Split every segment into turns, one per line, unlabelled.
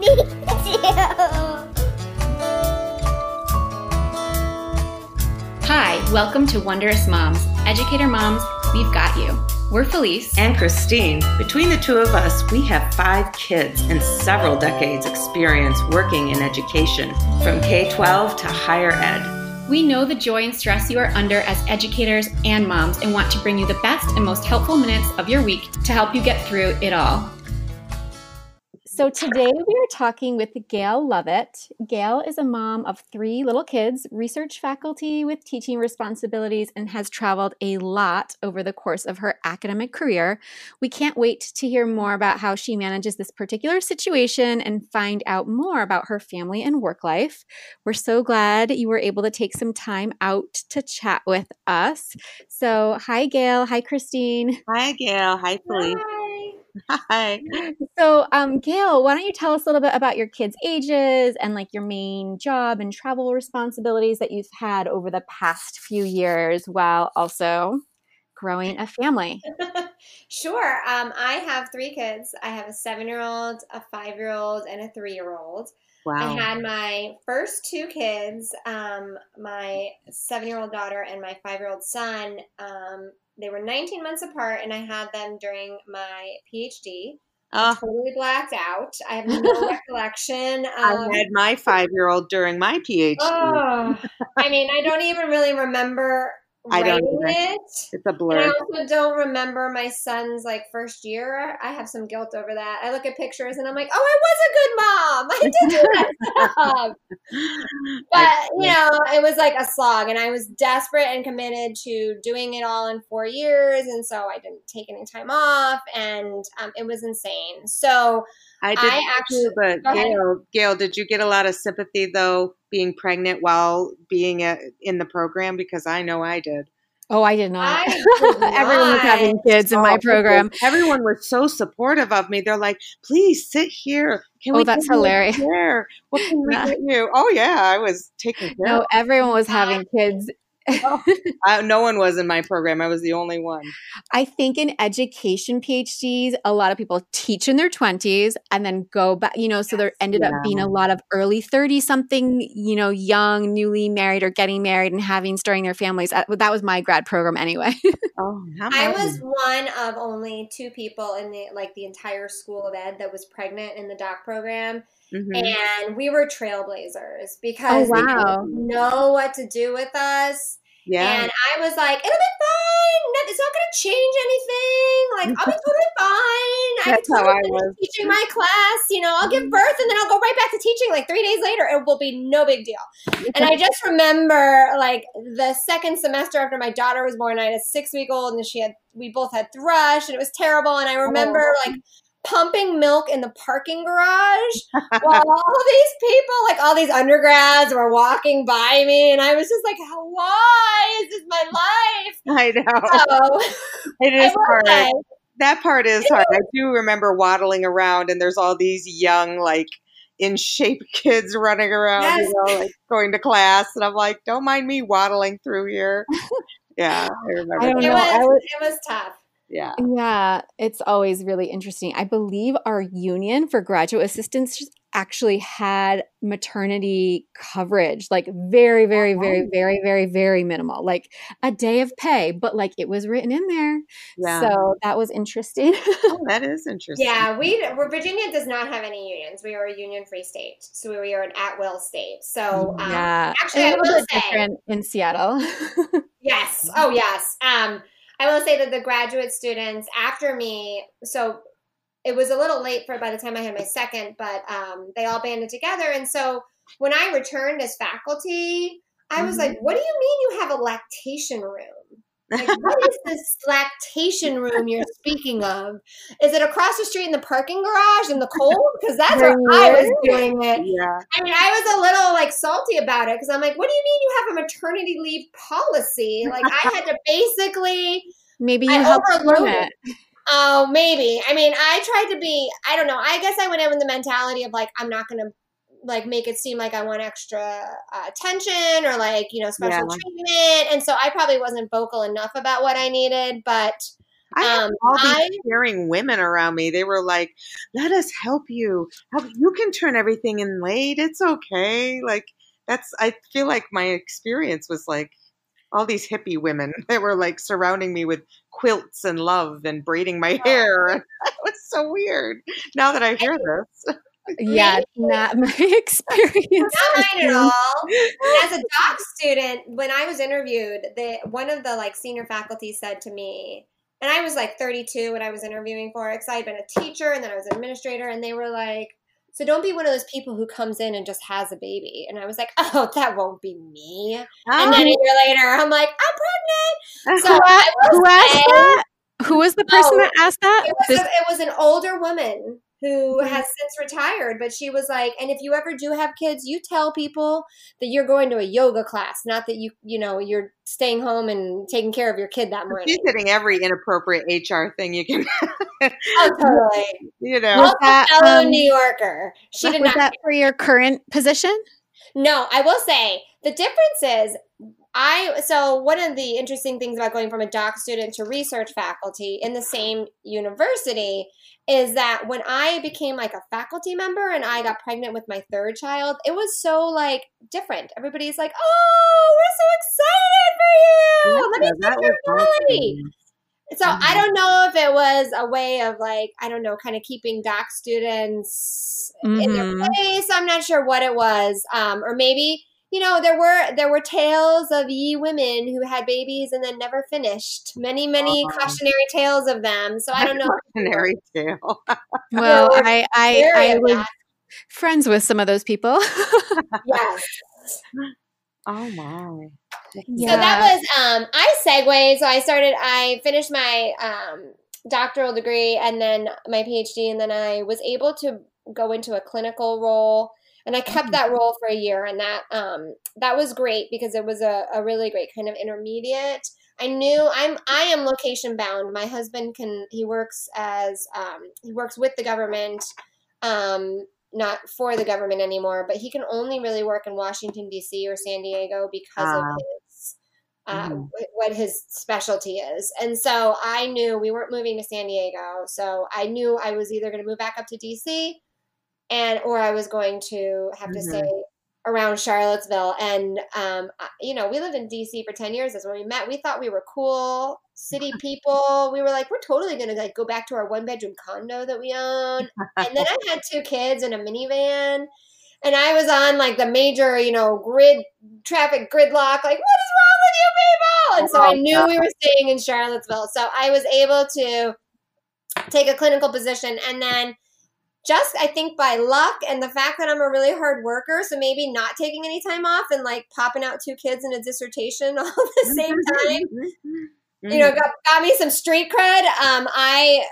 need you.
Hi, welcome to Wondrous Moms. Educator Moms, we've got you. We're Felice.
and Christine. Between the two of us, we have five kids and several decades experience working in education, from K-12 to higher ed.
We know the joy and stress you are under as educators and moms and want to bring you the best and most helpful minutes of your week to help you get through it all. So today we are talking with Gail Lovett. Gail is a mom of three little kids, research faculty with teaching responsibilities, and has traveled a lot over the course of her academic career. We can't wait to hear more about how she manages this particular situation and find out more about her family and work life. We're so glad you were able to take some time out to chat with us. So, hi, Gail. Hi, Christine.
Hi, Gail. Hi, Felice. Hi.
So, um, Gail, why don't you tell us a little bit about your kids' ages and like your main job and travel responsibilities that you've had over the past few years while also growing a family?
sure. Um, I have three kids. I have a seven year old, a five year old, and a three year old.
Wow.
I had my first two kids, um, my seven year old daughter and my five year old son. Um, they were 19 months apart, and I had them during my PhD.
Oh,
Totally blacked out. I have no recollection.
I
Um,
had my five-year-old during my PhD.
oh, I mean, I don't even really remember
I don't
it.
It's a
And I also don't remember my son's like first year. I have some guilt over that. I look at pictures and I'm like, oh, I was a good mom. I did do that stuff. But you know, it was like a slog, and I was desperate and committed to doing it all in four years, and so I didn't take any time off, and um, it was insane. So
I did
I actually-
too, but. Gail, Gail, did you get a lot of sympathy though being pregnant while being a, in the program? Because I know I did.
Oh, I did not.
I did
Everyone was having
not.
kids in my
Oh,
program.
Everyone was so supportive of me. They're like, "Please sit here. Can
Oh,
we
that's
give you a
hilarious.
What can we
Yeah.
get you?" Oh yeah, I was taking care.
No,
of
everyone was having kids.
I, no one was in my program. I was the only one.
I think in education PhDs, a lot of people teach in their 20s and then go back, you know, so there ended up being a lot of early 30 something, you know, young, newly married or getting married and having starting their families. Uh, That was my grad program anyway.
Oh,
I was one of only two people in the like the entire school of ed that was pregnant in the doc program.
Mhm.
and we were trailblazers because
Oh,
they
wow.
didn't know what to do with us.
Yeah.
And I was like, it'll be fine. No- It's not going to change anything. Like, I'll be totally fine. I
That's
can
how I was. Mm-hmm.
teaching my class. You know, I'll give birth and then I'll go right back to teaching like three days later. It will be no big deal. And I just remember like the second semester after my daughter was born, I had a six week old and she had, we both had thrush and it was terrible. And I remember
Oh.
like, pumping milk in the parking garage while all these people, like all these undergrads, were walking by me, and I was just like, "Why is this my life?"
I know.
So
it
I
is
will
hard.
say,
That part is hard. I do remember waddling around, and there's all these young, like in shape kids running around,
Yes.
you know, like going to class, and I'm like, don't mind me waddling through here. Yeah, I remember.
I don't
it
know.
was
I was-
it was tough.
Yeah.
Yeah, it's always really interesting. I believe our union for graduate assistants actually had maternity coverage, like very, very, very, very, very, very minimal, like a day of pay, but like it was written in there.
Yeah.
So that was interesting.
Oh, that is interesting.
Yeah, we well, Virginia does not have any unions. We are a union-free state, so we are an at-will state. So um,
yeah.
actually,
a
I
little
will
bit
say,
different in Seattle.
Yes. Oh, yes. Um, I will say that the graduate students after me, so it was a little late for by the time I had my second, but um, they all banded together. And so when I returned as faculty, I was
Mhm.
like, what do you mean you have a lactation room? Like, what is this lactation room you're speaking of? Is it across the street in the parking garage in the cold? Because that's where I was doing it.
Yeah.
I mean, I was a little like salty about it because I'm like, what do you mean you have a maternity leave policy? Like, I had to basically,
Maybe you
I
helped
overloaded.
it.
oh, maybe. I mean, I tried to be, I don't know. I guess I went in with the mentality of like, I'm not going to like make it seem like I want extra uh, attention or like, you know, special
Yeah.
treatment. And so I probably wasn't vocal enough about what I needed, but
I had
Um,
all these
I-
caring women around me. They were like, "Let us help you. Help, you can turn everything in late. It's okay." Like that's. I feel like my experience was like all these hippie women that were like surrounding me with quilts and love and braiding my hair. it was so weird. Now that I hear this,
Yeah, not my experience.
Not mine at all. And as a doc student, when I was interviewed, the one of the like senior faculty said to me, and I was like 32 when I was interviewing for it, because I had been a teacher and then I was an administrator, and they were like, "So don't be one of those people who comes in and just has a baby." And I was like, "Oh, that won't be me." And then a oh. year later, I'm like, "I'm pregnant." Uh, so
Who,
I will
who asked that? Who was the oh, person
Oh,
that asked that?
It was,
This-
a, it was an older woman who has since retired, but she was like, and if you ever do have kids, you tell people that you're going to a yoga class, not that you, you know, you're staying home and taking care of your kid that morning.
she's hitting every inappropriate HR thing you can.
Oh, totally.
you know.
Also,
that,
fellow
um,
New Yorker. She did
was
not.
that for your current position?
No, I will say the difference is I so one of the interesting things about going from a doc student to research faculty in the same university is that when I became like a faculty member and I got pregnant with my third child, it was so like different. Everybody's like, "Oh, we're so excited for you! Let me take your belly." So I don't know if it was a way of like I don't know, kind of keeping doc students in their
Mhm.
place. I'm not sure what it was, um, or maybe you know there were there were tales of ye women who had babies and then never finished. Many many
Oh.
cautionary tales of them. So I don't know.
Cautionary tale.
Well,
Well,
I I, I was friends with some of those people.
Yes.
Oh my.
Yeah.
So that was um I segued. So I started I finished my um doctoral degree and then my PhD and then I was able to go into a clinical role and I kept that role for a year and that um that was great because it was a, a really great kind of intermediate. I knew I'm I am location bound. My husband can he works as um he works with the government um not for the government anymore, but he can only really work in Washington D.C. or San Diego because of
Ah.
his uh,
Mhm.
what his specialty is. And so I knew we weren't moving to San Diego, so I knew I was either going to move back up to D.C. and or I was going to have to
Mhm.
stay around Charlottesville. And um, you know, we lived in D.C. for ten years. That's when we met. We thought we were cool city people. We were like, we're totally going to like go back to our one bedroom condo that we own. And then I had two kids in a minivan. And I was on like the major, you know, grid traffic gridlock. Like, what is wrong with you people? And so I
Oh,
knew we were staying in Charlottesville. So I was able to take a clinical position. And then just, I think by luck and the fact that I'm a really hard worker, so maybe not taking any time off and like popping out two kids and a dissertation all at the same time you know, got, got me some street cred. Um, I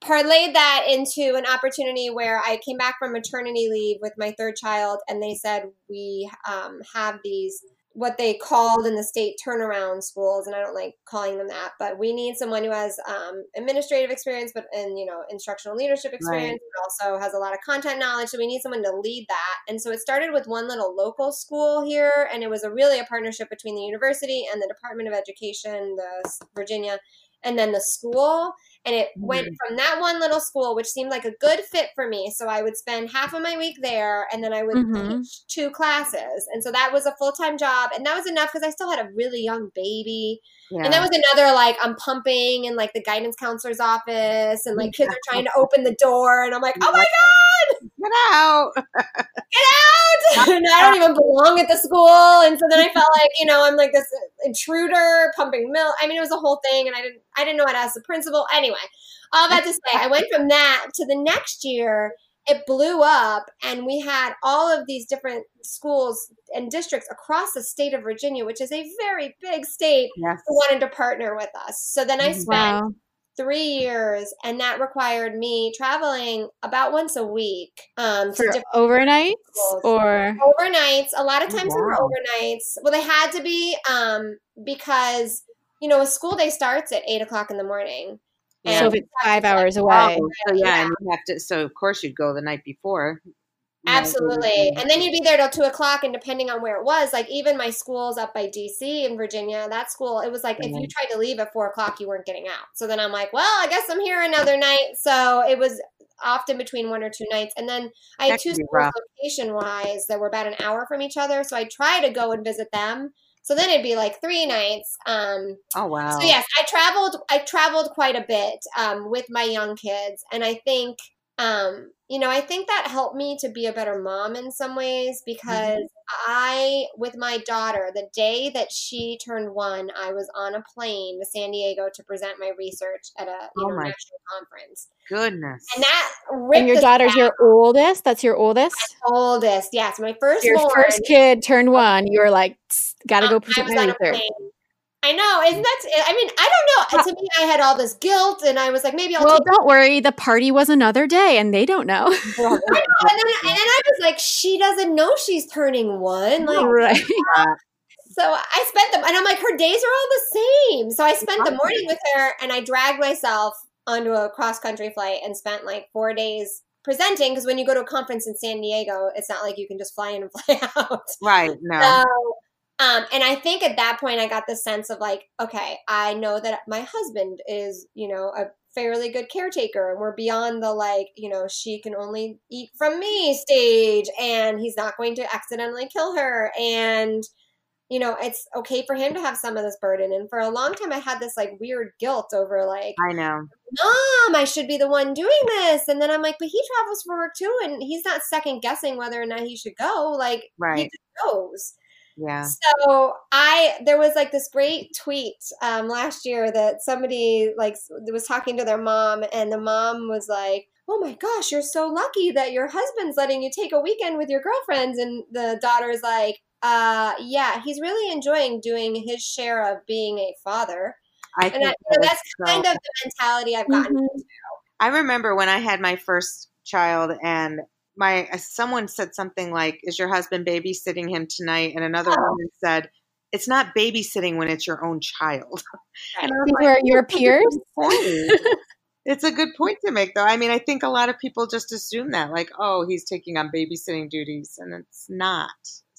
parlayed that into an opportunity where I came back from maternity leave with my third child, and they said we um, have these what they called in the state turnaround schools, and I don't like calling them that, but we need someone who has um, administrative experience, but and you know instructional leadership experience, but also has a lot of content knowledge. So we need someone to lead that. And so it started with one little local school here, and it was a really a partnership between the university and the Department of Education, the Virginia, and then the school. And it went from that one little school, which seemed like a good fit for me. So I would spend half of my week there, and then I would
Mhm.
teach two classes. And so that was a full time job, and that was enough because I still had a really young baby.
Yeah.
And that was another like I'm pumping in like the guidance counselor's office, and like kids are trying to open the door, and I'm like, oh my god,
Get out.
get out! and I don't even belong at the school. And so then I felt like you know I'm like this intruder pumping milk. I mean, it was a whole thing, and I didn't I didn't know how to ask the principal. Anyway, all that to say, I went from that to the next year. It blew up, and we had all of these different schools and districts across the state of Virginia, which is a very big state
Yes.
who wanted to partner with us. So then I mm-hmm. spent
Wow.
Three years, and that required me traveling about once a week um, to
For
different
overnights
schools.
or
overnights. A lot of times they were
wow.
overnights. Well, they had to be um, because you know a school day starts at eight o'clock in the morning.
Yeah.
so if it's five hours away.
Oh, so yeah, and you have to. So of course you'd go the night before.
Absolutely. And then you'd be there till two o'clock, and depending on where it was, like even my school's up by DC in Virginia, that school, it was like if you tried to leave at four o'clock, you weren't getting out. So then I'm like, well, I guess I'm here another night. So it was often between one or two nights. And then I had
That
two schools location wise that were about an hour from each other. So I try to go and visit them. So then it'd be like three nights. Um,
Oh wow.
so yes, I traveled. I traveled quite a bit um, with my young kids, and I think, um, you know, I think that helped me to be a better mom in some ways because I, with my daughter, the day that she turned one, I was on a plane to San Diego to present my research at a
Oh my-
international conference,
Goodness.
and that
And your daughter's your oldest. That's your oldest.
oldest. Yes, my first
Your
born.
first kid turned one. You were like, got to
Um,
go present my research.
I know, isn't that? I mean, I don't know. To me, I had all this guilt, and I was like, maybe I'll
Well, don't worry. The party was another day, and they don't know.
I know, and then, and then I was like, she doesn't know she's turning one. Like,
right.
so I spent them, and I'm like, her days are all the same. So I spent the morning with her, and I dragged myself onto a cross country flight and spent like four days presenting. Because when you go to a conference in San Diego, it's not like you can just fly in and fly out.
Right. No.
So, um, and I think at that point, I got the sense of like, okay, I know that my husband is, you know, a fairly good caretaker, and we're beyond the like, you know, she can only eat from me stage, and he's not going to accidentally kill her, and you know, it's okay for him to have some of this burden. And for a long time, I had this like weird guilt over like,
I know.
mom, I should be the one doing this. And then I'm like, but he travels for work too, and he's not second guessing whether or not he should go. Like, he
Right.
just knows.
Yeah.
So I there was like this great tweet um, last year that somebody like was talking to their mom, and the mom was like, "Oh my gosh, you're so lucky that your husband's letting you take a weekend with your girlfriends," and the daughter's like, "Uh, yeah, he's really enjoying doing his share of being a father."
I
And
think
I, you know, that's
so-
kind of the mentality I've gotten.
Mhm.
I remember when I had my first child and my uh, someone said something like, "Is your husband babysitting him tonight?" And another
Oh.
woman said, "It's not babysitting when it's your own child." And I
These
like,
were your
"That's a good
peers.
it's a good point to make, though. I mean, I think a lot of people just assume that, like, "Oh, he's taking on babysitting duties," and it's not.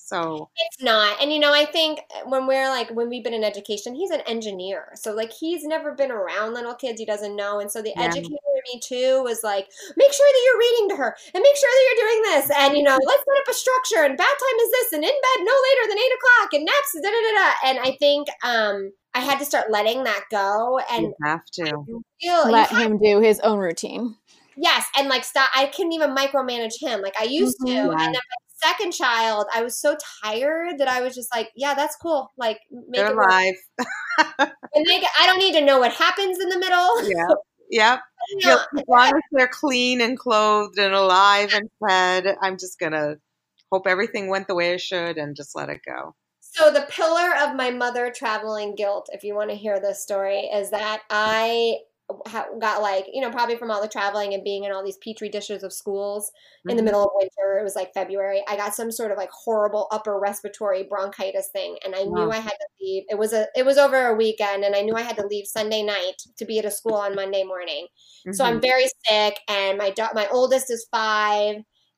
So
It's not. And you know, I think when we're like when we've been in education, he's an engineer. So like he's never been around little kids, he doesn't know. And so the
Yeah.
educator in me too was like, make sure that you're reading to her and make sure that you're doing this. And you know, let's set up a structure and bath time is this and in bed no later than eight o'clock and naps da da da da. And I think um I had to start letting that go and
you have to.
feel
Let him do his own routine.
yes, and like stop I couldn't even micromanage him like I used to.
Mhm.
And then second child, I was so tired that I was just like, yeah, that's cool. Like make
They're
it
alive.
And make it, I don't need to know what happens in the middle.
Yeah. Yep.
Know,
As long as they're clean and clothed and alive and fed, I'm just gonna hope everything went the way it should and just let it go.
So the pillar of my mother traveling guilt, if you want to hear this story, is that I got like you know probably from all the traveling and being in all these petri dishes of schools in the
Mhm.
middle of winter. It was like February. I got some sort of like horrible upper respiratory bronchitis thing, and I knew I had to leave. It was a it was over a weekend, and I knew I had to leave Sunday night to be at a school on Monday morning. So I'm
Mhm.
very sick, and my da- my oldest is five,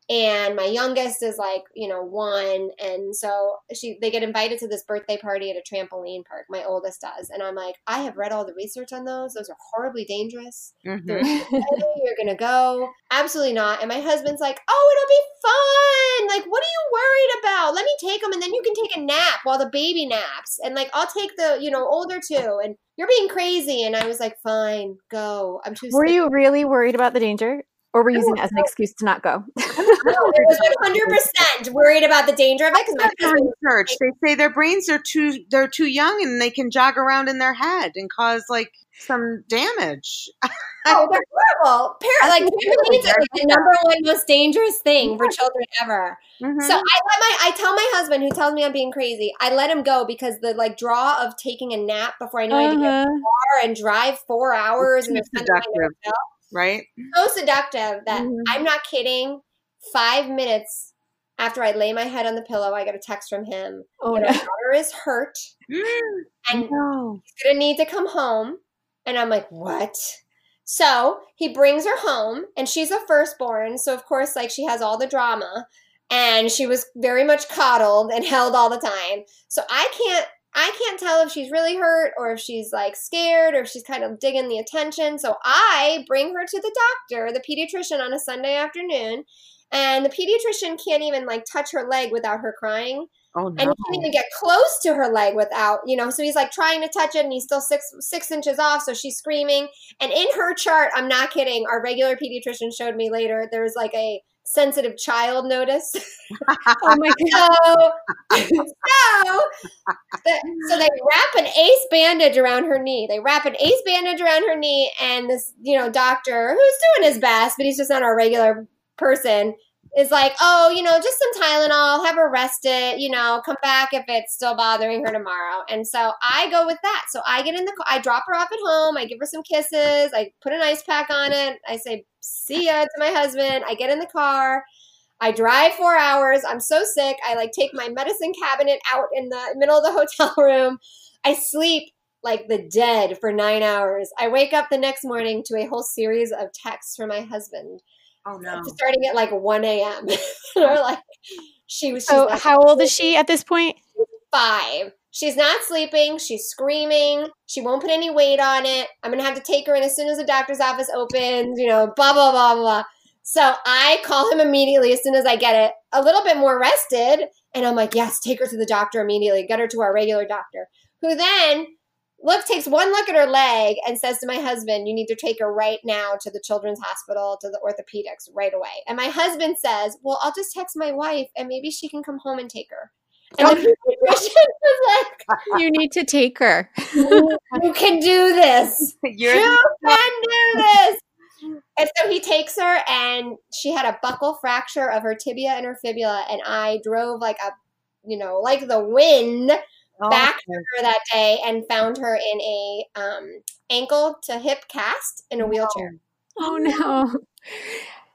and my youngest is like you know one, and so she they get invited to this birthday party at a trampoline park. My oldest does, and I'm like, I have read all the research on those. Those are horribly dangerous.
Mhm.
"Hey, you're gonna go. Absolutely not. And my husband's like oh it'll be fun. Like what are you worried about? Let me take them and then you can take a nap while the baby naps. And like i'll take the you know older two. And you're being crazy. And i was like fine. Go. I'm too
Were
sick."
you really worried about the danger, or were you using it as an excuse to not go?
No, I was 100% worried about the danger of it because my
That's the research. They say their brains are too they're too young and they can jog around in their head and cause like some damage.
oh they're horrible Par- like trampolines are like the number one most dangerous thing for children ever
Mhm.
So I let my I tell my husband who tells me I'm being crazy, I let him go because the like draw of taking a nap before I know I had to get in
Uh-huh.
the car and drive four hours and
too
spend the night by
seductive.
myself,
right?
so seductive that
Mhm.
I'm not kidding. Five minutes after I lay my head on the pillow, I get a text from him.
Oh
that
no!
our daughter is hurt and
no.
he's gonna need to come home. And I'm like, what? So he brings her home, and she's a firstborn. So, of course, like she has all the drama, and she was very much coddled and held all the time. So, I can't. I can't tell if she's really hurt or if she's like scared or if she's kind of digging the attention. So I bring her to the doctor, the pediatrician, on a Sunday afternoon, and the pediatrician can't even like touch her leg without her crying.
Oh no.
And he can't even get close to her leg without, you know, so he's like trying to touch it and he's still six six inches off, so she's screaming. And in her chart, I'm not kidding, our regular pediatrician showed me later, there's like a sensitive child notice.
Oh my god.
So, so, the- so they wrap an ace bandage around her knee. They wrap an ace bandage around her knee, and this, you know, doctor who's doing his best, but he's just not our regular person, is like, oh, you know, just some Tylenol, have her rest it, you know, come back if it's still bothering her tomorrow. And so I go with that. So I get in the I drop her off at home, I give her some kisses, I put an ice pack on it, I say, see ya to my husband, I get in the car. I drive four hours. I'm so sick. I like take my medicine cabinet out in the middle of the hotel room. I sleep like the dead for nine hours. I wake up the next morning to a whole series of texts from my husband,
Oh no.
starting at like 1 a.m. or like she was
So
like,
how old is she at this point?
five. She's not sleeping. She's screaming. She won't put any weight on it. I'm gonna have to take her in as soon as the doctor's office opens. You know, blah blah blah blah. So I call him immediately as soon as I get it a little bit more rested, and I'm like, yes, take her to the doctor immediately. Get her to our regular doctor, who then look takes one look at her leg and says to my husband, "You need to take her right now to the children's hospital to the orthopedics right away." And my husband says, "Well, I'll just text my wife, and maybe she can come home and take her." And the pediatrician was like,
You need to take her.
you, you can do this.
You're
You can do this. And so he takes her, and she had a buckle fracture of her tibia and her fibula, and I drove like a, you know, like the wind
oh,
back to her that day and found her in a um, ankle to hip cast in a wheelchair.
Oh no.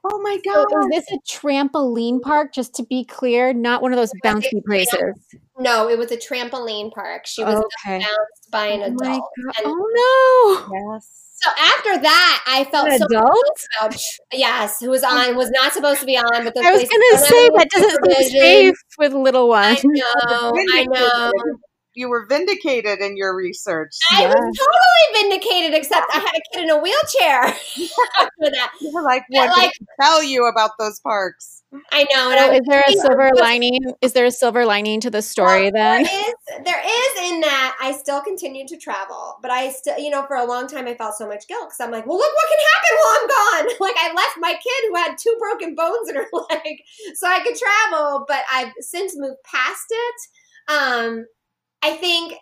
oh my
So
god.
is this a trampoline park? Just to be clear, not one of those bouncy places.
No, it was a trampoline park. She was
Okay.
bounced by an
Oh my
adult.
god.
And
Oh
yes.
so after that, I felt.
An
so
adult?
about yes, who was on was not supposed to be on, but the
I was gonna say that doesn't seem safe with little
I
ones.
know, I know.
You were vindicated in your research.
I was totally vindicated, except I had a kid in a wheelchair after that.
You were like,
Yeah,
what
like-
did I tell you about those parks?
I know. And
So
I
is there a
was-
silver lining? Is there a silver lining to the story
Well,
then?
There is, there is in that I still continue to travel, but I still, you know, for a long time I felt so much guilt because I'm like, well, look what can happen while I'm gone. Like I left my kid who had two broken bones in her leg so I could travel, but I've since moved past it. Um, I think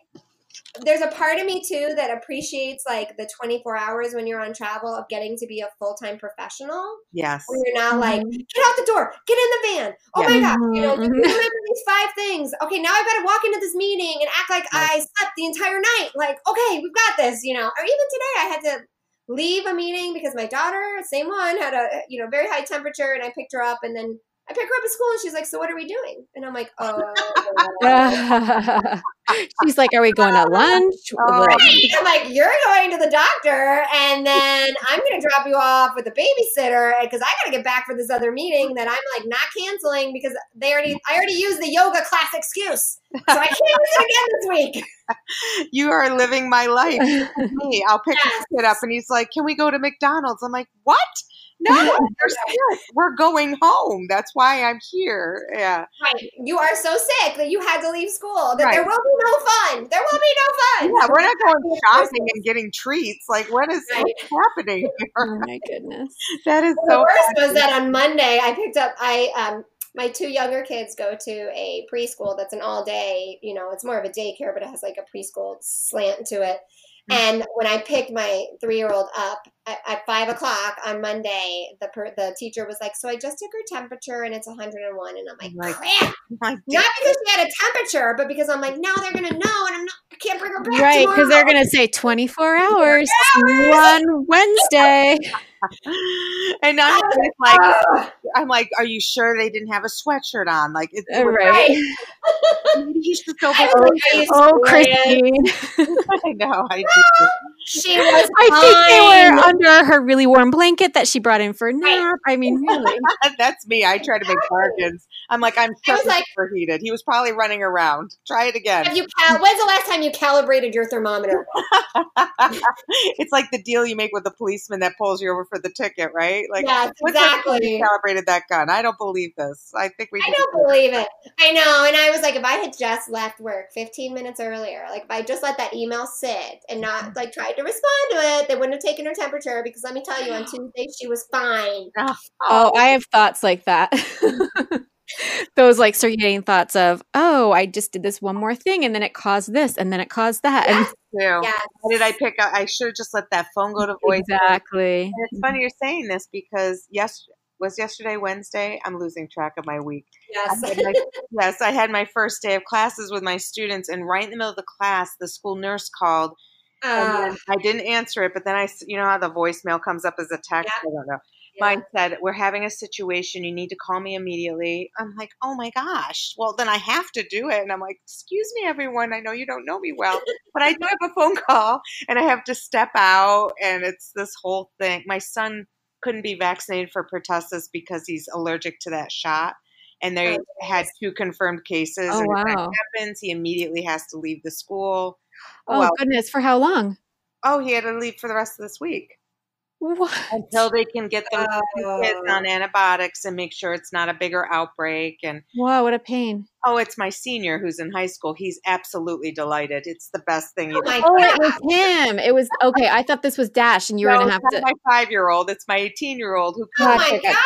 there's a part of me too that appreciates like the 24 hours when you're on travel of getting to be a full-time professional.
Yes.
where you're not like get out the door get in the van. Oh my god you know
Mhm,
you
mhm.
remember these five things. Okay now i've got to walk into this meeting and act like i slept the entire night. Like okay we've got this you know or even today i had to leave a meeting because my daughter same one had a you know very high temperature and i picked her up and then i pick her up at school and she's like so what are we doing and i'm like oh
She's like, "Are we going to lunch?"
Oh.
Like,
I'm like, you're going to the doctor, and then I'm going to drop you off with a babysitter because I got to get back for this other meeting that I'm like not canceling because they already, I already used the yoga class excuse, so I can't use it again this week.
You are living my life. Me, I'll pick
Yes.
this kid up and he's like, Can we go to McDonald's? I'm like, What? No, you're sick. We're going home. That's why I'm here. Yeah.
Right, you are so sick that you had to leave school. That there will be no fun. There will be no fun.
Yeah, we're not going shopping and getting treats. Like, what is
Right.
happening here?
oh my goodness.
That is
the
so
worst
funny.
was that on Monday I picked up I um my two younger kids go to a preschool that's an all day, you know, it's more of a daycare, but it has like a preschool slant to it. And when I picked my three year old up at, five o'clock on Monday, the per, the teacher was like, "So I just took her temperature and it's 101." And I'm like,
Like,
"Crap!"
My
Not because she had a temperature, but because I'm like, "Now they're gonna know, and I'm not. I can't bring her back."
Right, because they're going to say 24 hours, one Wednesday.
and I'm like. I'm like, are you sure they didn't have a sweatshirt on? Like, it's
Uh, Right.
maybe he's just over.
I like,
Oh. Christine.
I know. I do.
She was.
I think they were under her really warm blanket that she brought in for a nap. I mean, really.
That's me. I try to make bargains. I'm like, I'm sure
was
it's
like-
overheated. He was probably running around. Try it again.
Have you cal- when's the last time you calibrated your thermometer?
it's like the deal you make with the policeman that pulls you over for the ticket, right? Like,
yes,
when's the last time
exactly.
you calibrated that gun. I don't believe this. I think we.
I don't
to-
believe it. I know. And I was like, if I had just left work 15 minutes earlier, like if I just let that email sit and not like tried to respond to it, they wouldn't have taken her temperature because let me tell you, on Tuesday she was fine.
Oh. oh, I have thoughts like that. Those like circulating thoughts of, oh, I just did this one more thing and then it caused this and then it caused that. And
too.
Yes.
Why did I pick up? I should have just let that phone go to voice.
exactly.
And it's funny you're saying this because yes, was yesterday Wednesday. I'm losing track of my week.
Yes.
I had my, yes, I had my first day of classes with my students, and right in the middle of the class, the school nurse called, and
Uh,
I didn't answer it. But then I, you know how the voicemail comes up as a text. I don't know.
yeah.
Mine said, "We're having a situation. You need to call me immediately." I'm like, "Oh my gosh!" Well, then I have to do it, and I'm like, "Excuse me, everyone. I know you don't know me well, but I do have a phone call, and I have to step out, and it's this whole thing. My son couldn't be vaccinated for pertussis because he's allergic to that shot." And they
Oh,
had two confirmed cases.
Oh,
and if that
wow.
happens, he immediately has to leave the school.
Oh,
well,
goodness. For how long?
oh, he had to leave for the rest of this week
What?
until they can get them kids
Oh.
on antibiotics and make sure it's not a bigger outbreak. And
Wow, what a pain.
oh, it's my senior who's in high school. He's absolutely delighted. It's the best thing.
Oh
You
my
Oh, it was him. It was okay. I thought this was Dash, and you were gonna have
not
to.
my five year old. It's my 18 year old who.
Oh my
okay.
gosh.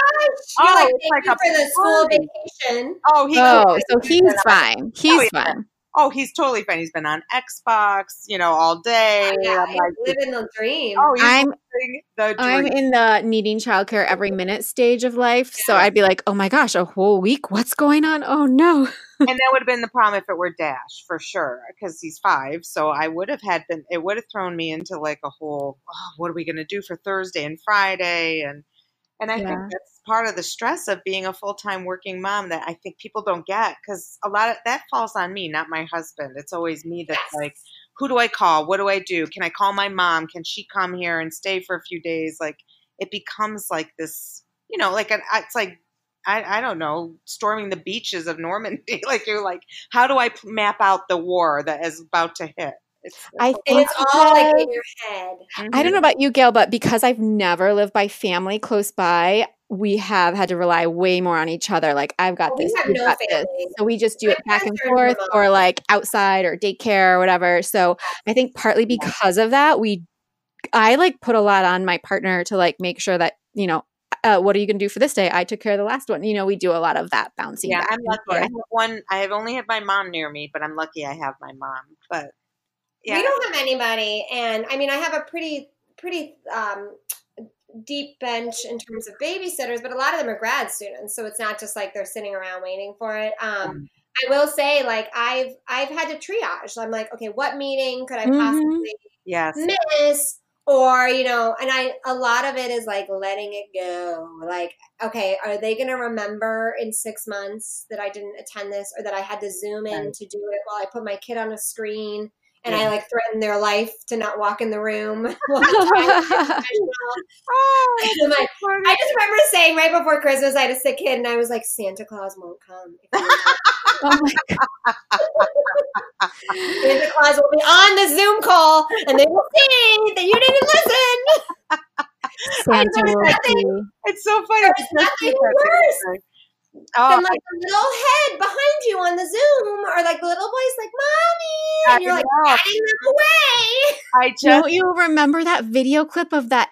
Oh,
You're like, thank
like
you
a
for the school vacation.
Oh, he.
Oh, so
he's
he's
been on-
fine. He's oh,
yeah.
fine.
Oh, he's totally fine. He's been on Xbox, you know, all day.
Yeah,
I'm like,
living the dream.
oh, he's
I'm
living the dream.
I'm in the needing childcare every minute stage of life, so I'd be like, oh my gosh, a whole week? What's going on? Oh no.
and that would have been the problem if it were Dash for sure, because he's five. So I would have had been. It would have thrown me into like a whole. Oh, what are we going to do for Thursday and Friday? And and I think that's part of the stress of being a full time working mom that I think people don't get because a lot of that falls on me, not my husband. It's always me that's
Yes.
like, who do I call? What do I do? Can I call my mom? Can she come here and stay for a few days? Like it becomes like this, you know, like an, it's like I, I don't know, storming the beaches of Normandy. like you're like, how do I map out the war that is about to hit? It's,
I think
it's all like in your head.
I don't know about you, Gail, but because I've never lived by family close by, we have had to rely way more on each other. Like I've got
Oh, we
this,
have no
got this. So we just do
My
it back and forth,
remote.
or like outside or daycare or whatever. So I think partly because of that, we, I like put a lot on my partner to like make sure that you know. Uh, what are you going to do for this day? I took care of the last one. You know, we do a lot of that bouncing.
Yeah,
back
I'm
and
lucky. I have one. I have only had my mom near me, but I'm lucky I have my mom. But yeah,
We don't have anybody, and I mean, I have a pretty, pretty um, deep bench in terms of babysitters, but a lot of them are grad students, so it's not just like they're sitting around waiting for it. Um, I will say, like I've I've had to triage. I'm like, okay, what meeting could I
Mhm.
possibly
yes,
miss? Or you know, and I a lot of it is like letting it go. Like, okay, are they going to remember in six months that I didn't attend this, or that I had to zoom in
Right.
to do it while I put my kid on a screen? And
Yeah.
I like threaten their life to not walk in the room. while I'm trying to do professional.
Oh,
I'm oh,
like.
I just remember saying right before Christmas, I had a sick kid, and I was like, Santa Claus won't come. if you don't."
oh my
Santa Claus will be on the Zoom call, and they will see that you didn't listen.
Santa will
nothing-
be.
it's so funny.
There's nothing worse
Oh,
Then like the little head behind you on the Zoom, or like the little voice, like "Mommy," and
I
you're like
know.
batting them away.
I just
Don't you remember that video clip of that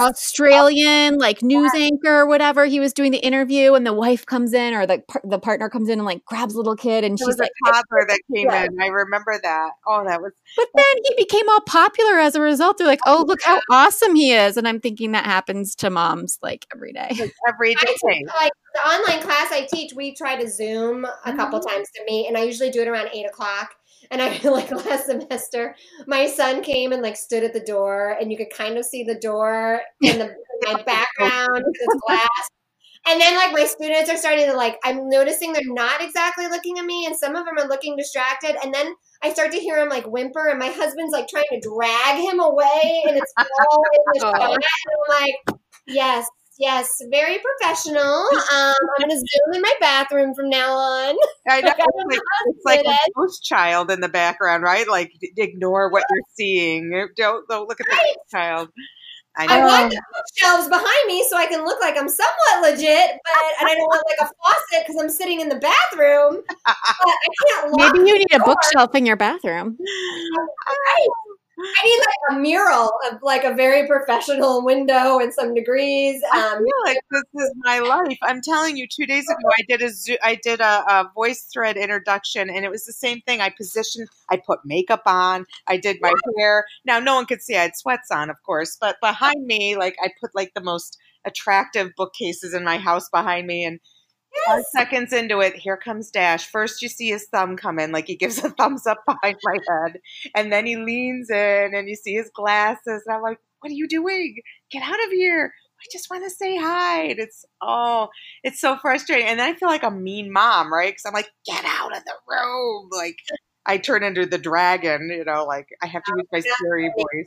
Australian like news anchor or whatever? He was doing the interview, and the wife comes in, or the the partner comes in and like grabs a little kid, and
there
she's
was
like,
a toddler that came
Yeah.
in. I remember that. Oh, that was
but then he became all popular as a result. They're like, oh, look how awesome he is, and I'm thinking that happens to moms like every day.
like every
I like the online class I teach, we try to Zoom a couple
Mm-hmm.
times to meet, and I usually do it around eight o'clock. And I feel like last semester, my son came and like stood at the door, and you could kind of see the door in the my background it's glass. And then like my students are starting to like I'm noticing they're not exactly looking at me and some of them are looking distracted and then I start to hear him like whimper and my husband's like trying to drag him away and it's all in the oh. shot and I'm like yes yes very professional um, I'm gonna zoom in my bathroom from now on
I know.
Like,
It's like, it's like a
say
ghost child in the background, right? Like ignore what you're seeing. Don't don't look at the
Right.
ghost child. I
I
know.
want the bookshelves behind me so I can look like I'm somewhat legit, but and I don't want like a faucet because I'm sitting in the bathroom. But I can't lock
Maybe you need a bookshelf in your bathroom.
Right. I need like a mural of like a very professional window and some degrees.
I
Um,
feel like this is my life. I'm telling you, two days ago, I did a Zo- I did a, a voice thread introduction, and it was the same thing. I positioned, I put makeup on, I did my hair. Now, no one could see I had sweats on, of course, but behind me, like I put like the most attractive bookcases in my house behind me, and five seconds into it, here comes Dash. First, you see his thumb come in, like he gives a thumbs up behind my head, and then he leans in, and you see his glasses, and I'm like, "What are you doing? Get out of here!" I just want to say hi. And it's oh, it's so frustrating. And then I feel like a mean mom, right? Because I'm like, get out of the room. Like I turn into the dragon, you know, like I have to use my scary voice.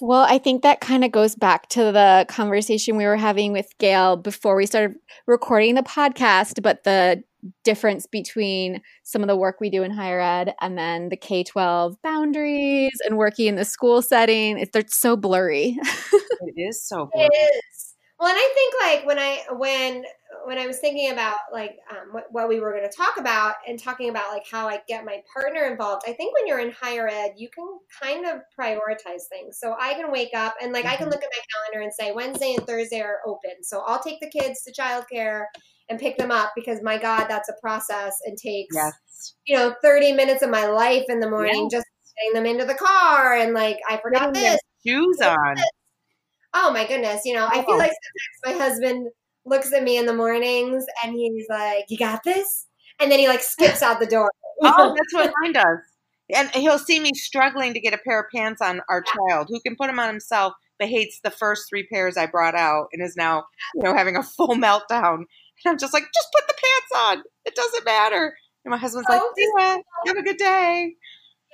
Well, I think that kind of goes back to the conversation we were having with Gail before we started recording the podcast, but the difference between some of the work we do in higher ed and then the K 12 boundaries and working in the school setting. It's, they're so blurry.
It is so
it is. Well, and I think like when I when when I was thinking about like um, what, what we were going to talk about and talking about like how I get my partner involved, I think when you're in higher ed, you can kind of prioritize things. So I can wake up and like I can
Mhm.
look at my calendar and say Wednesday and Thursday are open. So I'll take the kids to childcare and pick them up because my God, that's a process and takes
Yes.
you know 30 minutes of my life in the morning just getting them into the car and like I forgot this.
Shoes on.
Oh my goodness, you know, I feel
Oh.
like sometimes my husband looks at me in the mornings and he's like, "You got this," and then he like skips out the door.
Oh, that's what mine does. And he'll see me struggling to get a pair of pants on our child who can put them on himself, but hates the first three pairs I brought out and is now, you know, having a full meltdown. And I'm just like, just put the pants on. It doesn't matter. And my husband's like,
Oh,
yeah, have a good day.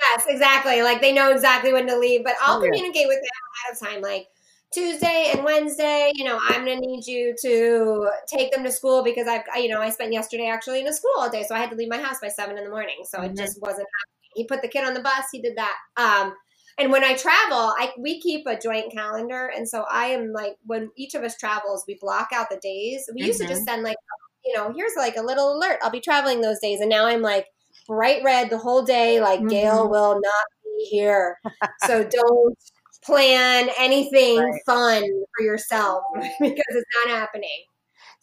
yes, exactly. Like they know exactly when to leave, but I'll
Oh, yeah.
communicate with them ahead of time, like. Tuesday and Wednesday, you know, I'm gonna need you to take them to school because I've, you know, I spent yesterday actually in a school all day, so I had to leave my house by seven in the morning. So
Mhm.
it just wasn't happening. He put the kid on the bus. He did that. Um, and when I travel, I we keep a joint calendar, and so I am like when each of us travels, we block out the days. We used to just send like, you know, here's like a little alert. I'll be traveling those days, and now I'm like bright red the whole day. Like Gail
Mhm.
will not be here, so don't plan anything
Right.
fun for yourself because it's not happening.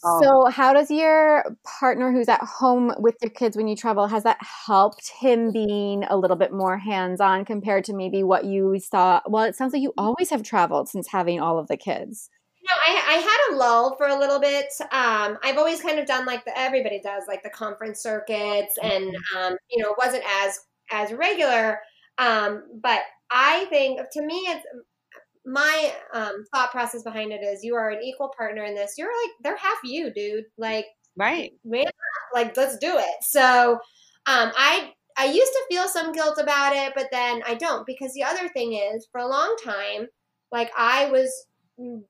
Oh.
So, how does your partner who's at home with your kids when you travel, has that helped him being a little bit more hands on compared to maybe what you saw? Well, it sounds like you always have traveled since having all of the kids.
You know, I, I had a lull for a little bit. Um, I've always kind of done like the everybody does, like the conference circuits, and um, you know, it wasn't as as regular. Um, but I think to me, it's my um, thought process behind it is you are an equal partner in this. You're like they're half you, dude. Like
Right.
man, like let's do it. So um, I I used to feel some guilt about it, but then I don't because the other thing is for a long time, like I was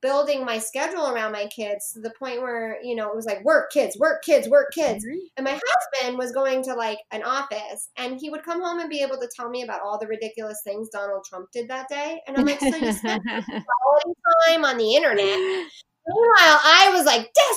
building my schedule around my kids to the point where you know it was like work kids work kids work kids. And my husband was going to like an office and he would come home and be able to tell me about all the ridiculous things donald trump did that day. And i'm like so you spent quality time on the internet? Meanwhile, I was like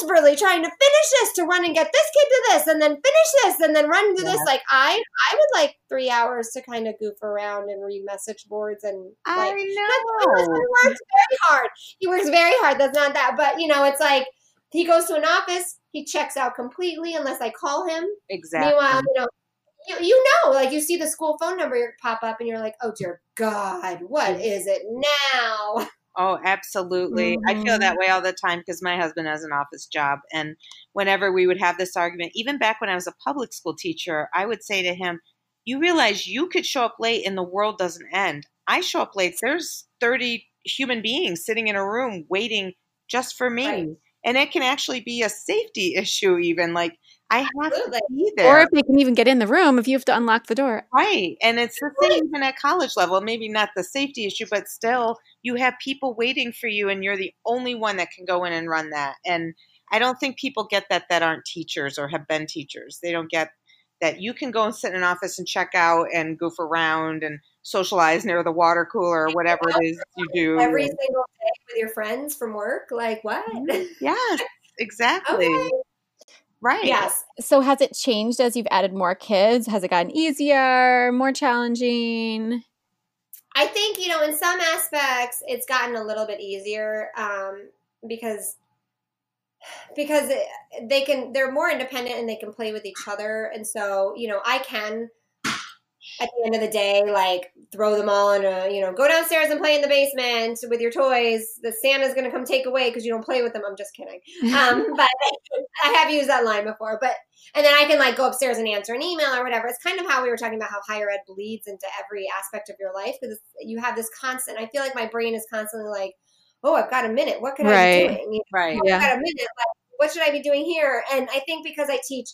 desperately trying to finish this to run and get this kid to this, and then finish this, and then run to this. Like I, I would like three hours to kind of goof around and read message boards and
I
like. Husband
know.
works very hard. He works very hard. That's not that, but you know, it's like he goes to an office, he checks out completely unless I call him.
Exactly.
Meanwhile, you know. You, you know, like you see the school phone number pop up, and you're like, "Oh dear God, what is it now?"
Oh, absolutely. I feel
Mhm.
that way all the time because my husband has an office job. And whenever we would have this argument, even back when I was a public school teacher, I would say to him, You realize you could show up late and the world doesn't end. I show up late. There's 30 human beings sitting in a room waiting just for me.
Right.
and it can actually be a safety issue. Even like I have
Absolutely.
to be there.
Or if they can even get in the room if you have to unlock the door.
Right. And it's the same even at college level. Maybe not the safety issue, but still, you have people waiting for you, and you're the only one that can go in and run that. And I don't think people get that that aren't teachers or have been teachers. They don't get that you can go and sit in an office and check out and goof around and socialize near the water cooler or whatever it is you do.
Every single day with your friends from work. Like what? Mm-hmm.
Yes, exactly.
okay.
Right.
Yes.
So has it changed as you've added more kids? Has it gotten easier, more challenging?
I think you know in some aspects it's gotten a little bit easier um, because because they can they're more independent and they can play with each other and so you know I can at the end of the day like throw them all in a you know go downstairs and play in the basement with your toys the Santa's gonna come take away because you don't play with them I'm just kidding um, but I have used that line before. But and then I can like go upstairs and answer an email or whatever. It's kind of how we were talking about how higher ed bleeds into every aspect of your life because you have this constant. I feel like my brain is constantly like, oh, I've got a minute. What could I
Right.
be doing? You
Right.
know,
Yeah.
I've got a minute. Like, what should I be doing here? And I think because I teach.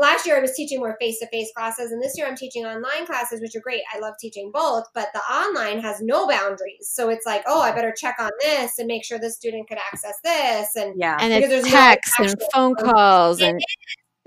Last year I was teaching more face-to-face classes, and this year I'm teaching online classes, which are great. I love teaching both, but the online has no boundaries. So it's like, oh, I better check on this and make sure the student could access this, and
Yeah.
And it's
there's no
texts and phone calls and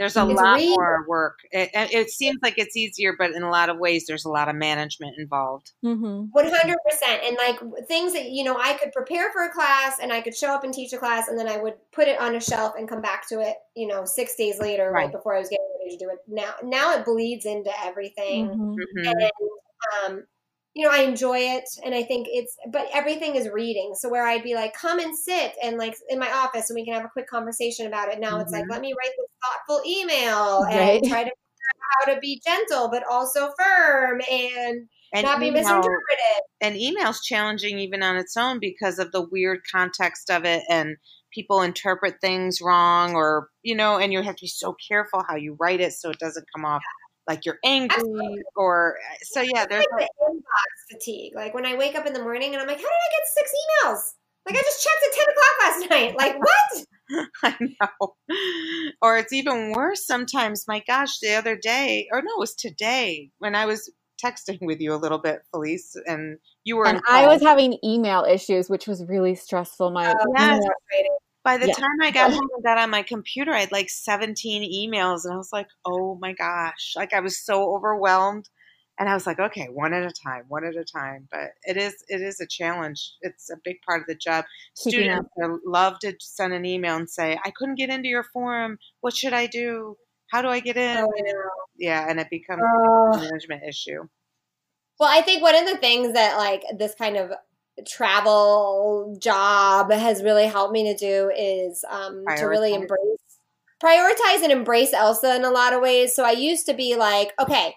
There's a
It's
lot
real.
more work. It, it it seems like it's easier, but in a lot of ways, there's a lot of management involved.
Mhm.
One hundred percent, and like things that you know, I could prepare for a class, and I could show up and teach a class, and then I would put it on a shelf and come back to it, you know, six days later, right,
Right.
before I was getting ready to do it. Now, now it bleeds into everything,
Mhm.
Mhm.
and um, you know, I enjoy it, and I think it's, but everything is reading. So where I'd be like, come and sit, and like in my office, and we can have a quick conversation about it. Now it's like,
Mhm.
let me write this thoughtful email
Right.
and try to figure out how to be gentle but also firm and
And
not be
email-
misinterpreted.
and email's challenging even on its own because of the weird context of it and people interpret things wrong or you know and you have to be so careful how you write it so it doesn't come off like you're angry
Absolutely.
or uh, so yeah there's
like the inbox fatigue. Like when I wake up in the morning and I'm like, how did I get six emails? Like I just checked at 10 o'clock last night. Like what?
I know. Or it's even worse sometimes. My gosh, the other day, or no, it was today when I was texting with you a little bit, Felice, and you were
And
in
I was having email issues, which was really stressful. My
Oh,
Yes. By the
Yeah.
time I got home and got on my computer, I had like 17 emails, and I was like, oh my gosh. Like I was so overwhelmed. And I was like, okay, one at a time, one at a time. But it is it is a challenge. It's a big part of the job.
Keeping
Students love to send an email and say, I couldn't get into your forum. What should I do? How do I get in?
Oh,
yeah, and it becomes
Oh.
a management issue.
Well, I think one of the things that like this kind of travel job has really helped me to do is um, to really embrace, prioritize and embrace Elsa in a lot of ways. So I used to be like, okay,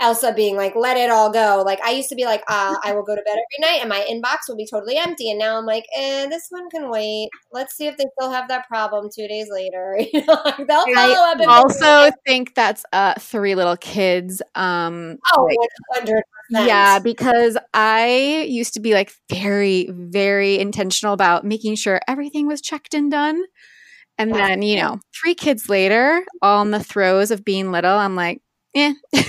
Elsa being like, let it all go. Like I used to be like, uh, I will go to bed every night and my inbox will be totally empty. And now I'm like, eh, this one can wait. Let's see if they still have that problem two days later. you know, like, they'll follow up.
I
and
also think that's uh three little kids. Um
oh, 100%.
yeah, because I used to be like very, very intentional about making sure everything was checked and done. And
Yeah.
then, you know, three kids later, all in the throes of being little, I'm like, eh.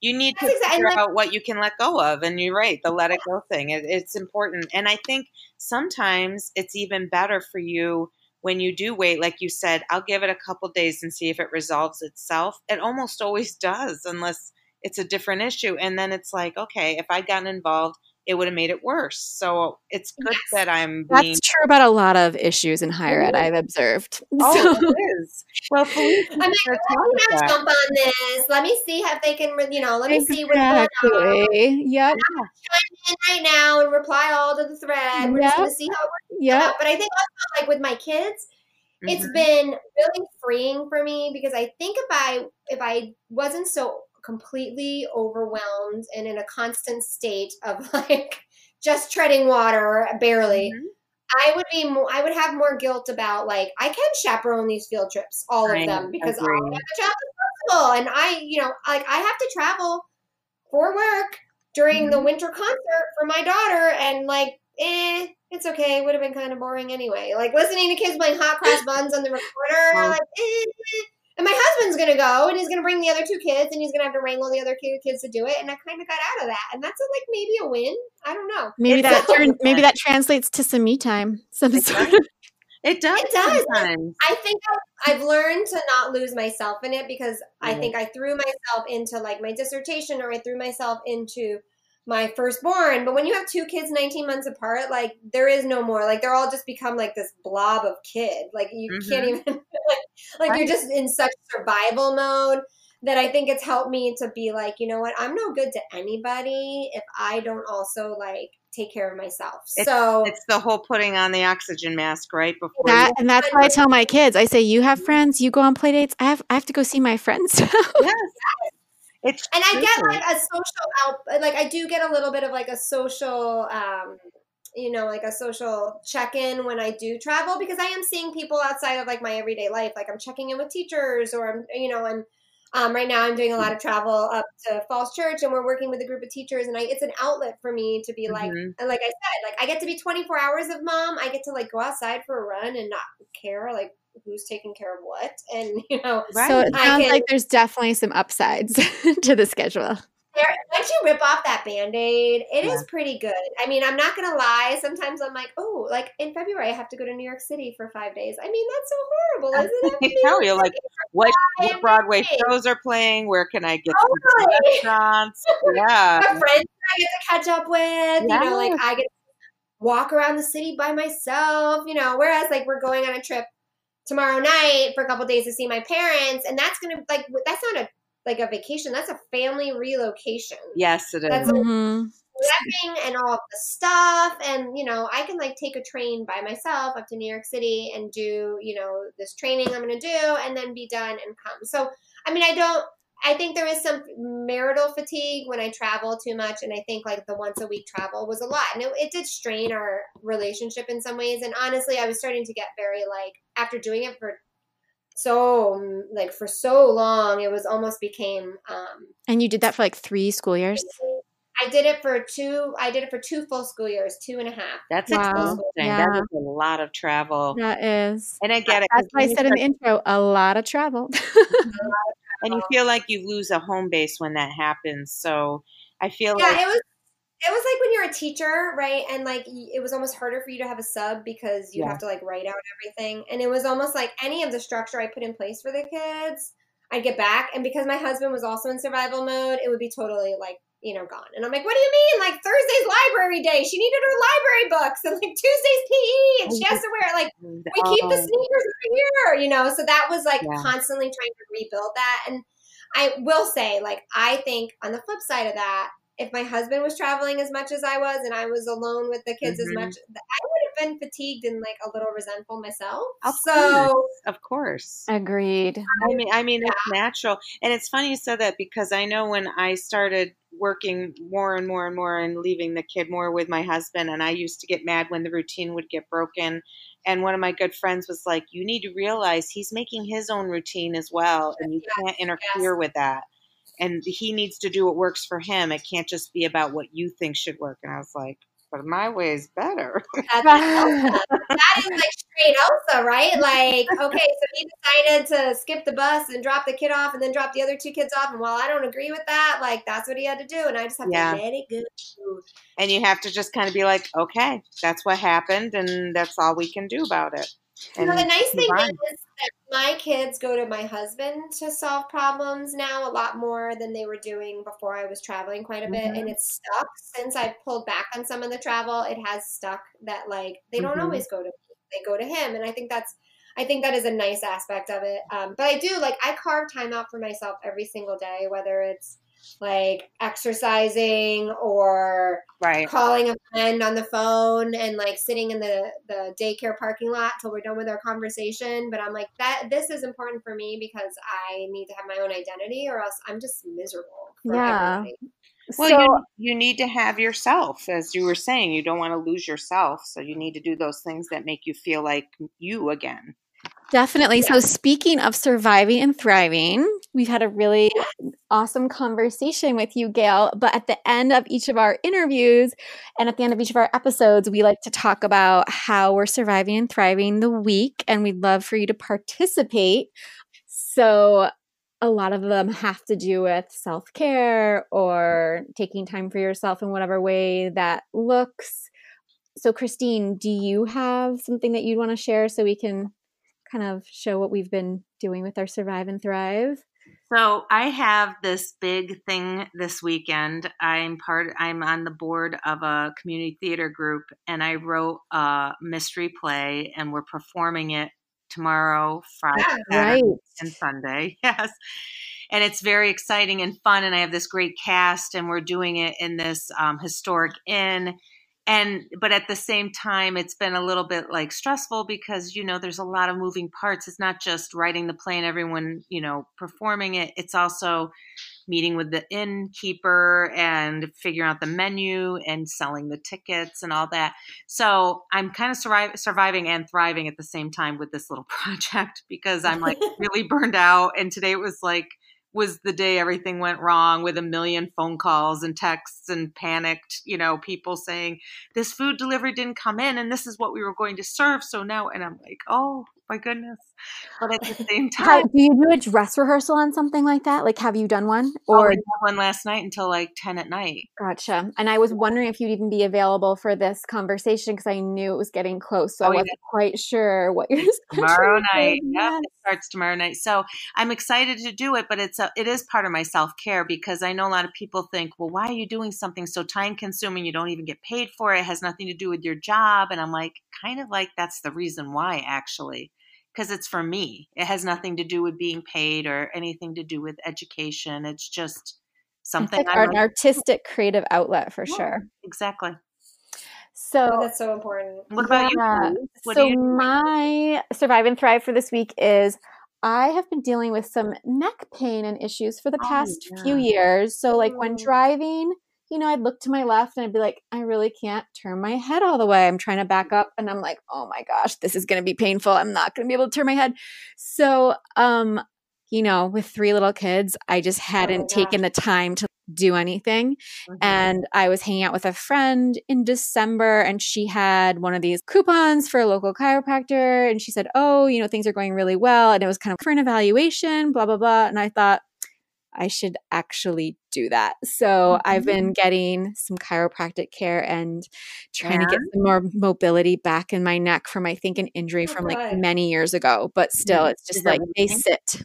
You need to
That's exactly-
figure
like-
out what you can let go of. And you're right, the let it go thing. It, it's important. And I think sometimes it's even better for you when you do wait, like you said, I'll give it a couple days and see if it resolves itself. It almost always does, unless it's a different issue. And then it's like, okay, if I'd gotten involved, it would have made it worse. So it's good
Yes.
that I'm being.
That's true about a lot of issues in higher ed, I've observed.
Oh,
So-
it is. Well, Felice,
I'm let me jump on this. Let me see if they can, you know, let me see what's going on
exactly. Yep.
right now and reply all to the thread. We're just going to see how it works
Yep.
out. But I think also, like with my kids, it's
Mhm.
been really freeing for me because I think if I if I wasn't so completely overwhelmed and in a constant state of like just treading water barely,
Mhm.
I would be more, I would have more guilt about like I can chaperone these field trips, all of
I
them, because I
agree.
have a job and I, you know, like I have to travel for work during
Mm-hmm.
the winter concert for my daughter, and like, eh, it's okay. It would have been kind of boring anyway. Like listening to kids playing hot cross buns on the recorder.
Oh.
Like, eh. And my husband's gonna go, and he's gonna bring the other two kids, and he's gonna have to wrangle the other two kids to do it. And I kind of got out of that, and that's a, like maybe a win. I don't know.
Maybe
It's
that
so
turn, maybe that translates to some me time. Some
It
sort
does.
of
It does.
It does.
Sometimes.
I think I've- I've learned to not lose myself in it because I
Mhm.
think I threw myself into like my dissertation or I threw myself into my firstborn. But when you have two kids 19 months apart, like there is no more. Like they're all just become like this blob of kid. Like you can't even like, like you're just in such survival mode that I think it's helped me to be like, you know what, I'm no good to anybody if I don't also like take care of myself. so
It's the whole putting on the oxygen mask right before
that,
you.
and that's why I tell my kids. I say, "You have friends. You go on play dates. I have. I have to go see my friends."
Yes. It's
and I get like a social out like I do get a little bit of like a social um you know like a social check-in when I do travel because I am seeing people outside of like my everyday life like I'm checking in with teachers or I'm you know I'm um, right now I'm doing a lot of travel up to Falls Church and we're working with a group of teachers and I, it's an outlet for me to be like
Mhm.
and like I said like I get to be 24 hours of mom I get to like go outside for a run and not care like who's taking care of what and you know
So it
I
sounds
can-
like there's definitely some upsides to the schedule.
There, once you rip off that band-aid it is
Yeah.
pretty good i mean i'm not gonna lie sometimes i'm like oh like in february i have to go to new york city for five days i mean that's so horrible isn't it
I tell you, like what, what Broadway
days.
shows are playing? Where can I get
Totally.
restaurants? Yeah,
my friends i get to catch up with you know like i get to walk around the city by myself you know whereas like we're going on a trip tomorrow night for a couple days to see my parents and that's gonna like that's not a like a vacation that's a family relocation
yes, it is.
That's
Mhm.
prepping and all of the stuff and you know i can like take a train by myself up to new york city and do you know this training i'm going to do and then be done and come so i mean i don't i think there is some marital fatigue when i travel too much and i think like the once a week travel was a lot and it, it did strain our relationship in some ways and honestly i was starting to get very like after doing it for so like for so long it was almost became um
And you did that for like three school years.
I did it for two. I did it for two full school years, two and a half.
That's
Wow.
exhausting.
Yeah.
That is a lot of travel.
That is.
And I get it
That's why I
when you
said in the intro, a lot of travel.
and you feel like you lose a home base when that happens. So I feel
Yeah,
like
it was. It was like when you're a teacher, right? And like it was almost harder for you to have a sub because you
Yeah.
have to like write out everything. And it was almost like any of the structure I put in place for the kids, I'd get back. And because my husband was also in survival mode, it would be totally like you know gone. And I'm like, what do you mean? Like Thursday's library day. She needed her library books, and like Tuesday's PE, and she has to wear like we keep the
Oh,
sneakers over here, you know. So that was like
Yeah.
constantly trying to rebuild that. And I will say, like, I think on the flip side of that, if my husband was traveling as much as I was and I was alone with the kids
Mhm.
as much, I would have been fatigued and like a little resentful myself.
Of
so
of course.
Agreed.
I mean, I mean, it's natural, and it's funny you said that because I know when I started working more and more and more and leaving the kid more with my husband, and I used to get mad when the routine would get broken. And one of my good friends was like, "You need to realize he's making his own routine as well, and you
Yes,
can't interfere with that. And he needs to do what works for him. It can't just be about what you think should work." And I was like, "But my way is better."
that's that is like straight Elsa, right? Like, okay, so he decided to skip the bus and drop the kid off and then drop the other two kids off. And while I don't agree with that, like, that's what he had to do. And I just have
Yeah.
to let it go.
and you have to just kind of be like, "Okay, that's what happened, and that's all we can do about it."
You know, the nice thing
on.
is that my kids go to my husband to solve problems now a lot more than they were doing before I was traveling quite a bit.
Mhm.
And it's stuck since I pulled back on some of the travel. It has stuck that like they don't
Mhm.
always go to me; they go to him, and I think that's. I think that is a nice aspect of it. Um, but I do like I carve time out for myself every single day, whether it's like exercising or
right.
calling a friend on the phone and like sitting in the the daycare parking lot till we're done with our conversation but i'm like that this is important for me because i need to have my own identity or else i'm just miserable
Yeah.
Well,
so,
you, you need to have yourself, as you were saying. You don't want to lose yourself, so you need to do those things that make you feel like you again.
Definitely. So, speaking of surviving and thriving, we've had a really awesome conversation with you, Gail. But at the end of each of our interviews and at the end of each of our episodes, we like to talk about how we're surviving and thriving the week. And we'd love for you to participate. So, a lot of them have to do with self care or taking time for yourself in whatever way that looks. So, Christine, do you have something that you'd want to share so we can kind of show what we've been doing with our Survive and Thrive?
So I have this big thing this weekend. I'm part I'm on the board of a community theater group and I wrote a mystery play and we're performing it tomorrow, Friday, right. and Sunday. Yes. And it's very exciting and fun. And I have this great cast, and we're doing it in this um, historic inn and but at the same time it's been a little bit like stressful because you know there's a lot of moving parts. It's not just writing the play and everyone you know performing it. It's also meeting with the innkeeper and figuring out the menu and selling the tickets and all that. So i'm kind of survive, surviving and thriving at the same time with this little project because i'm like really burned out. And today it was like was the day everything went wrong with a million phone calls and texts and panicked, you know, people saying this food delivery didn't come in and this is what we were going to serve. So now, and I'm like, oh my goodness. But at the same time,
How, do you do a dress rehearsal on something like that? Like, have you done one?
Oh, or oh, one last night until like 10 at night?
Gotcha. And I was wondering if you'd even be available for this conversation because I knew it was getting close. So oh, I wasn't yeah. quite sure what your
tomorrow night. Yeah, it starts tomorrow night. So I'm excited to do it, but it's a, it is part of my self care because I know a lot of people think, well, why are you doing something so time consuming? You don't even get paid for it. It has nothing to do with your job. And I'm like, kind of like that's the reason why actually because it's for me. It has nothing to do with being paid or anything to do with education. It's just something
it's like an artistic creative outlet for yeah, sure.
Exactly.
So oh, that's so important.
What about yeah, you? What
so you my survive and thrive for this week is I have been dealing with some neck pain and issues for the oh, past oh, yeah. few years. So like when mm. driving you know, I'd look to my left and I'd be like, I really can't turn my head all the way. I'm trying to back up and I'm like, oh my gosh, this is going to be painful. I'm not going to be able to turn my head. So, um, you know, with three little kids, I just oh hadn't oh taken the time to do anything. Mm-hmm. And I was hanging out with a friend in December and she had one of these coupons for a local chiropractor. And she said, Oh, you know, things are going really well. And it was kind of for an evaluation, blah, blah, blah. And I thought, I should actually do that. So mm-hmm. I've been getting some chiropractic care and trying yeah. to get some more mobility back in my neck from I think an injury oh, from like many years ago. But still, it's just like they sit.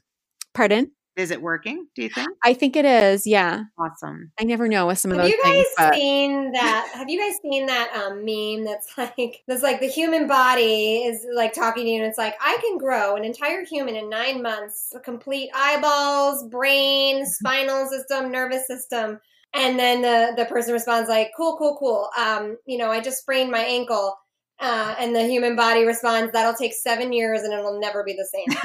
Pardon?
Is it working? Do you think?
I think it is. Yeah.
Awesome.
I never know with some
have
of those.
Have you guys
things, but...
seen that? Have you guys seen that um, meme that's like that's like the human body is like talking to you, and it's like I can grow an entire human in nine months, complete eyeballs, brain, spinal system, nervous system. And then the, the person responds like, cool, cool, cool. Um, you know, I just sprained my ankle. Uh, and the human body responds, that'll take seven years and it'll never be the
same.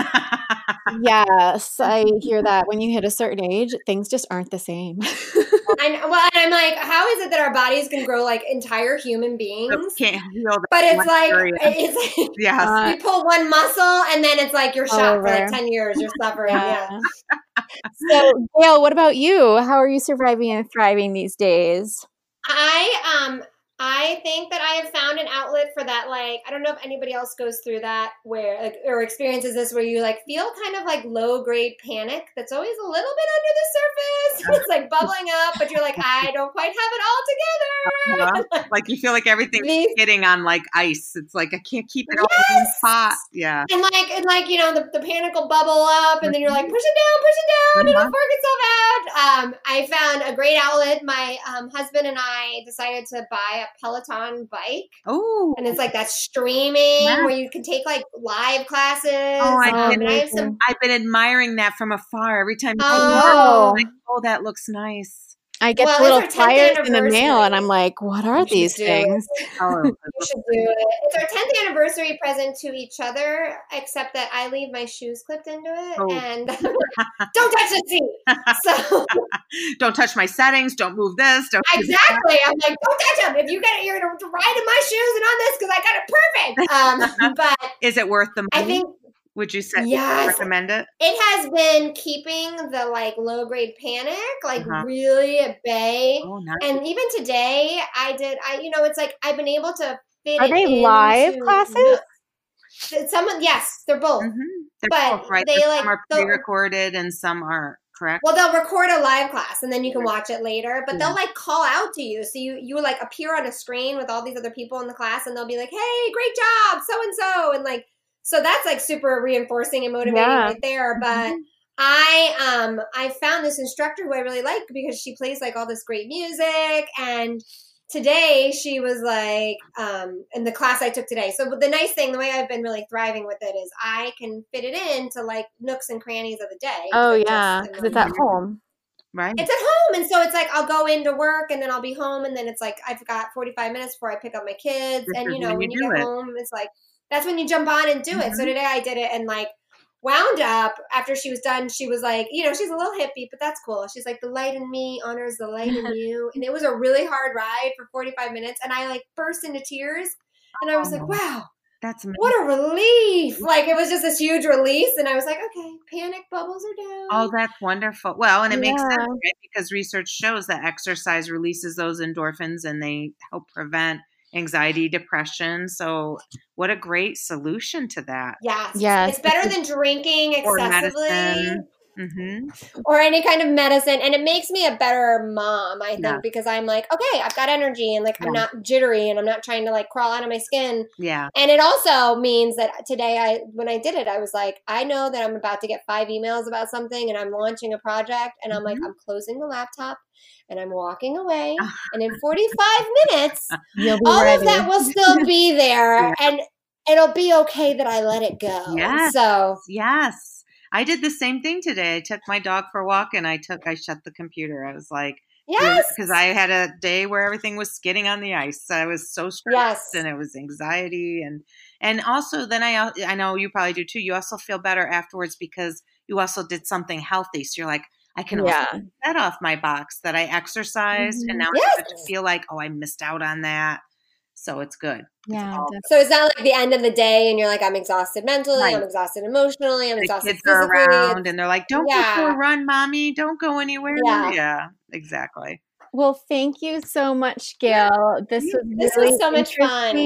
yes, I hear that. When you hit a certain age, things just aren't the same.
and well, and I'm like, how is it that our bodies can grow like entire human beings?
Can't heal
but it's like it's like
yeah,
you pull one muscle and then it's like you're shot for like ten years. You're suffering. Yeah.
yeah. so, Gail, what about you? How are you surviving and thriving these days?
I um I think that I have found an outlet for that. Like, I don't know if anybody else goes through that where, like, or experiences this where you like feel kind of like low grade panic that's always a little bit under the surface. it's like bubbling up, but you're like, I don't quite have it all
together. Uh-huh. like you feel like everything's hitting on like ice. It's like I can't keep it yes! all in spot. Yeah.
And like, and like, you know, the, the panic will bubble up, and then you're like, push it down, push it down, uh-huh. it'll work itself out. Um, I found a great outlet. My um, husband and I decided to buy a Peloton bike.
Oh,
and it's like that streaming yeah. where you can take like live classes.
Oh, I, um, I have some. I've been admiring that from afar. Every time. Oh, like, oh, that looks nice.
I get well, little flyers in the mail, and I'm like, "What are these things?"
You should do it. It's our 10th anniversary present to each other, except that I leave my shoes clipped into it, oh. and don't touch the seat. So
don't touch my settings. Don't move this. Don't
exactly. I'm like, don't touch them. If you get it, you're gonna ride in my shoes and on this because I got it perfect. Um, but
is it worth the money?
I think
Would you say
Yes.
recommend it?
It has been keeping the like low grade panic like
Uh-huh.
really at bay.
Oh, nice.
And even today, I did. I you know, it's like I've been able to fit.
Are
it
they live
into-
classes?
Someone, yes, they're both.
Mhm. They're
but
both, right?
they,
There's
like,
some are pre-recorded and some aren't. Correct.
Well, they'll record a live class and then you can watch it later. But
Yeah.
they'll like call out to you, so you you like appear on a screen with all these other people in the class, and they'll be like, "Hey, great job, so and so," and like so that's like super reinforcing and motivating
Yeah.
right there. But I um I found this instructor who I really like because she plays like all this great music and today she was like um in the class I took today. So the nice thing, the way I've been really thriving with it is I can fit it into like nooks and crannies of the day.
Oh yeah, because it's at home.
right.
it's at home and so it's like i'll go into work and then i'll be home and then it's like i've got 45 minutes before i pick up my kids
This
and you know
when
when
you
you, get
it.
home it's like that's when you jump on and do it so
Mhm.
today i did it and like wound up after she was done she was like you know she's a little hippie but that's cool she's like the light in me honors the light in you and it was a really hard ride for 45 minutes and i like burst into tears and i was like
Oh.
wow
That's amazing.
what a relief like it was just this huge release and i was like okay panic bubbles are down
Oh, that's wonderful. Well, and it makes sense, right? Because research shows that exercise releases those endorphins and they help prevent anxiety, depression. So, what a great solution to that.
Yes.
Yes,
It's better than drinking
Or
excessively
medicine. hmm
or any kind of medicine. And it makes me a better mom, I think,
Yeah.
because I'm like, okay, I've got energy and like I'm not jittery and I'm not trying to like crawl out of my skin.
Yeah.
And it also means that today I when I did it, I was like, I know that I'm about to get five emails about something and I'm launching a project and I'm like,
Mhm.
I'm closing the laptop and I'm walking away. And in 45 minutes, all
ready.
of that will still be there.
Yeah.
And it'll be okay that I let it go.
Yes.
So
Yes. I did the same thing today. I took my dog for a walk and I took, I shut the computer. I was like,
yes.
because I had a day where everything was skidding on the ice. I was so stressed
Yes.
and it was anxiety and and also then I I know you probably do too. You also feel better afterwards because you also did something healthy. So you're like, I can also
Yeah.
take that off my box that I exercised and
Mhm.
now I
Yes.
to feel like, oh, I missed out on that. So it's good.
Yeah,
all-
definitely.
So it's not like the end of the day and you're like, I'm exhausted mentally,
Right.
I'm exhausted emotionally, I'm
The
exhausted
kids are
physically.
around and they're like, don't go for
Yeah.
a run, mommy. Don't go anywhere.
Yeah.
yeah exactly.
Well, thank you so much, Gail. This was
This
really
was so much fun.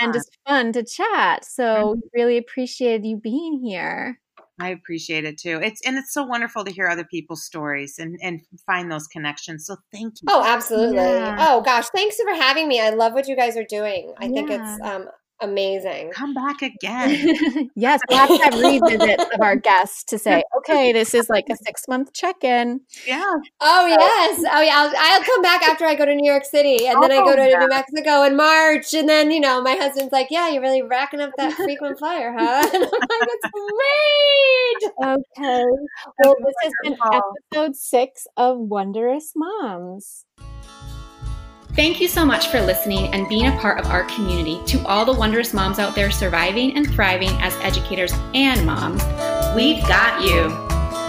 and just fun to chat. So
Mm-hmm.
we really appreciated you being here.
I appreciate it too. It's and it's so wonderful to hear other people's stories and and find those connections. So thank you.
Oh, absolutely.
Yeah.
Oh gosh, thanks for having me. I love what you guys are doing. I think it's um amazing.
Come back again.
yes, we'll have to have revisits of our guests to say, okay, this is like a six month check in.
yeah.
Oh yes. Oh yeah. I'll, I'll come back after I go to New York City, and then I oh, go
Oh,
to
yeah.
New Mexico in March, and then you know my husband's like, "Yeah, you're really racking up that frequent flyer, huh?" And I'm like, "It's great."
Okay. Well, this has been episode six of Wondrous Moms.
Thank you so much for listening and being a part of our community. To all the wondrous moms out there surviving and thriving as educators and moms,
We've got you.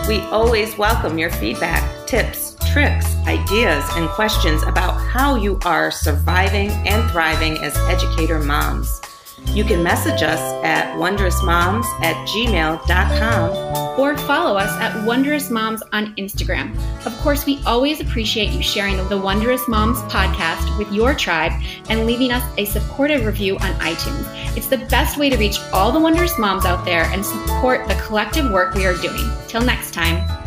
We always welcome your feedback, tips, tricks, ideas, and questions about how you are surviving and thriving as educator moms. You can message us at wondrousmoms at gmail.com.
or follow us at Wondrous Moms on Instagram. Of course, we always appreciate you sharing the Wondrous Moms podcast with your tribe and leaving us a supportive review on iTunes. It's the best way to reach all the wondrous moms out there and support the collective work we are doing. Till next time.